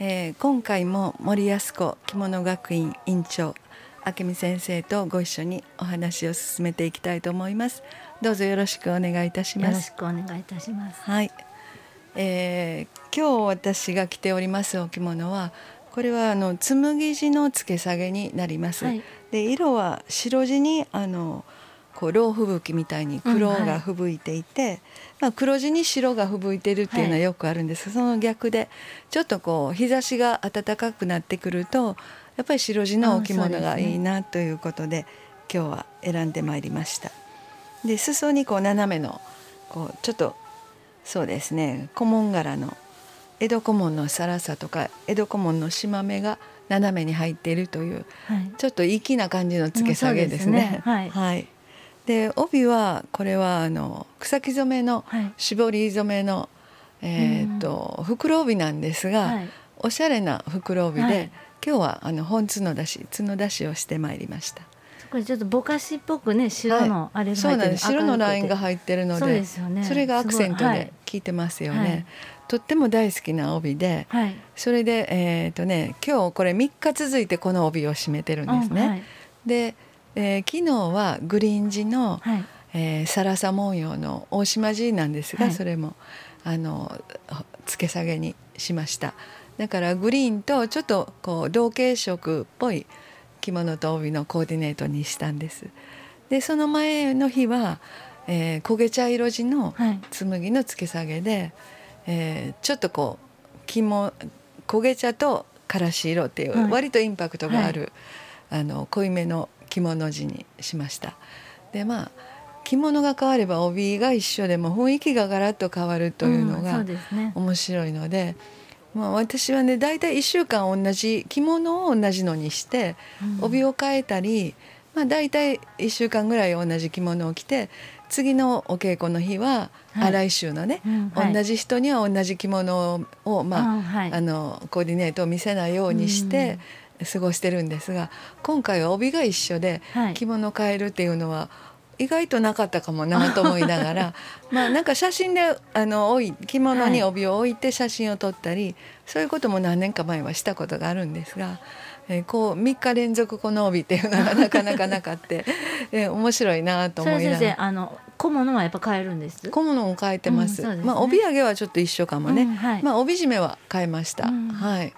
えー、今回も森安子着物学院院長明美先生とご一緒にお話を進めていきたいと思います。どうぞよろしくお願いいたします。よろしくお願いいたします。はい、えー、今日私が着ておりますお着物はこれはあの紬地の付け下げになります、はい、で色は白地にあのこう老吹雪みたいに黒が吹雪いていて、うんはい、まあ、黒地に白が吹雪いてるっていうのはよくあるんです、はい、その逆でちょっとこう日差しが暖かくなってくるとやっぱり白地の置物がいいなということで、ね、今日は選んでまいりました。で裾にこう斜めのこうちょっとそうですね古文柄の江戸古文のさらさとか江戸古文のしま目が斜めに入っているという、はい、ちょっと粋な感じの付け下げですね。すね。はい、はい、で帯はこれはあの草木染めの、絞り染めの、えー、っと袋帯なんですが、おしゃれな袋帯で、今日はあの本角出し角出しをしてまいりました。これちょっとぼかしっぽくね白のあれが入ってる、はい、白のラインが入ってるのでそ、ね,、れがアクセントで効い。てますよね。はい、とっても大好きな帯で、はい、それでえっ、ー、とね今日これ3日続いてこの帯を締めてるんですね。で、えー、昨日はグリーン地の、はい、えー、サラサ文様の大島地なんですが、それもあの付け下げにしました。だからグリーンとちょっとこう同系色っぽい着物と帯のコーディネートにしたんです。でその前の日は、えー、焦げ茶色地の紬の付け下げで、はい、えー、ちょっとこう肝焦げ茶とからし色っていう、割とインパクトがある、はい、あの濃いめの着物地にしました。でまあ着物が変われば帯が一緒でも雰囲気がガラッと変わるというのが面白いので。うんまあ、私はね大体1週間同じ着物を同じのにして、帯を変えたり、まあ、大体1週間ぐらい同じ着物を着て次のお稽古の日は、はい、来週のね、うんはい、同じ人には同じ着物を、まあ、はい、あのコーディネートを見せないようにして。過ごしてるんですが今回は帯が一緒で着物を変えるっていうのは意外となかったかもなと思いながら まあなんか写真であの着物に帯を置いて写真を撮ったり、はい、そういうことも何年か前はしたことがあるんですが、えー、こう3日連続この帯っていうのがなかなかなかって、えー、面白いなと思いながら。あの小物はやっぱ変えるんです？小物も変えてます、うんすね、まあ帯揚げはちょっと一緒かもね、うんはい、まあ帯締めは変えました、うん、はい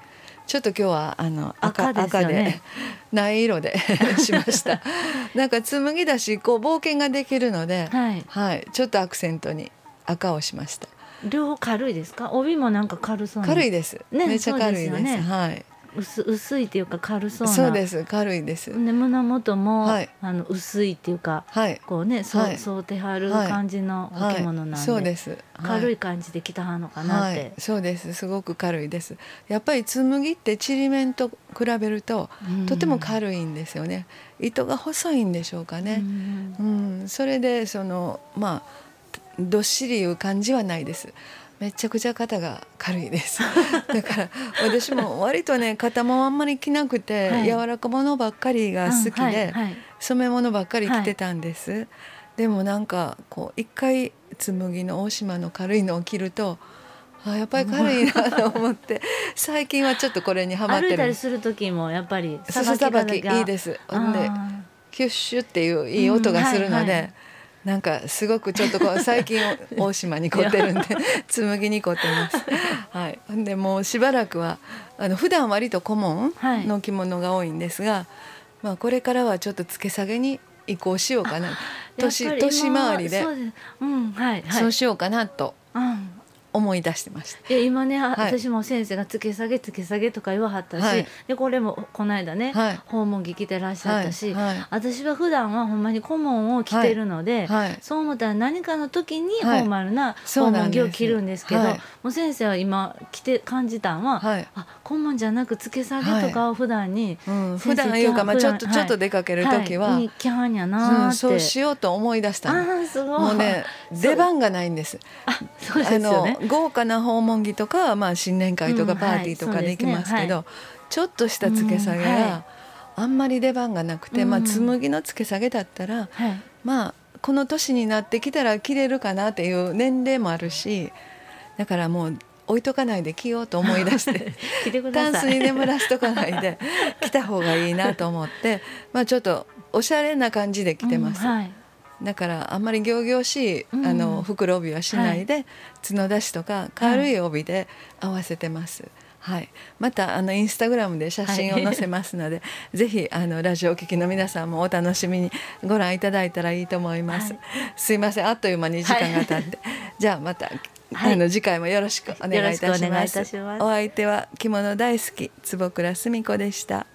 ちょっと今日はあの赤赤で、ね、ない色で しました。なんか紬だしこう冒険ができるので、はい、はい、ちょっとアクセントに赤をしました。両方軽いですか？帯もなんか軽そう軽いです、ね、めっちゃ軽いです、ね、はい薄薄いっていうか軽そうな。そうです。軽いです。で胸元も、はい、あの薄いっていうか、はい、こうねそう、そうてはる感じのお着物なんで、そうです、軽い感じで着たはのかなって、そうです。すごく軽いです。やっぱり紬ってちりめんと比べると、とても軽いんですよね。糸が細いんでしょうかね。うん、それでそのまあどっしりいう感じはないですめちゃくちゃ肩が軽いです。だから私も割とね肩もあんまり着なくて、はい、柔らかものばっかりが好きで、はいはい、染め物ばっかり着てたんです、でもなんかこう一回紬の大島の軽いのを着るとあやっぱり軽いなと思って 最近はちょっとこれにはまってる。歩いたりする時もやっぱりさばきいいです。でキュッシュっていういい音がするので、うんはいはいなんかすごくちょっとこう 最近大島に凝ってるんで 紬に凝ってます。はい。でもうしばらくはあの普段割と顧問の着物が多いんですが、はい、まあこれからはちょっと付け下げに移行しようかな。年年回りで、そううんはい、はい、そうしようかなと思い出してました。で今ね、はい、私も先生がつけ下げつけ下げとか言わはったし、はい、でこれもこの間ね、はい、訪問着着てらっしゃったし、私は普段はほんまに顧問を着てるので、そう思ったら何かの時にフォーマルな訪問着を着るんですけど、もう先生は今着て感じたんは、はい、あ顧問じゃなくつけ下げとかを普段に、うん、普段いうか、まあ、ちょっとちょっと出かける時は、着はんやな、うん、そうしようと思い出したの。もうね出番がないんです。あそうですよね。豪華な訪問着とか、まあ、新年会とかパーティーとかで行きますけど、ちょっとしたつけ下げがあんまり出番がなくて、まあ、紬のつけ下げだったら、まあこの年になってきたら着れるかなっていう年齢もあるしだからもう置いとかないで着ようと思い出してタンスに眠らしとかないで 着た方がいいなと思って、まあ、ちょっとおしゃれな感じで着てます。うんはいだからあんまり仰々しい、あの袋帯はしないで、はい、角出しとか軽い帯で合わせてます。はい、またあのインスタグラムで写真を載せますので、はい、ぜひあのラジオ聴きの皆さんもお楽しみにご覧いただいたらいいと思います。はい、すいません。あっという間に時間が経って、じゃあまた、あの次回もよろしくお願いいたします。お相手は着物大好き坪倉澄子でした。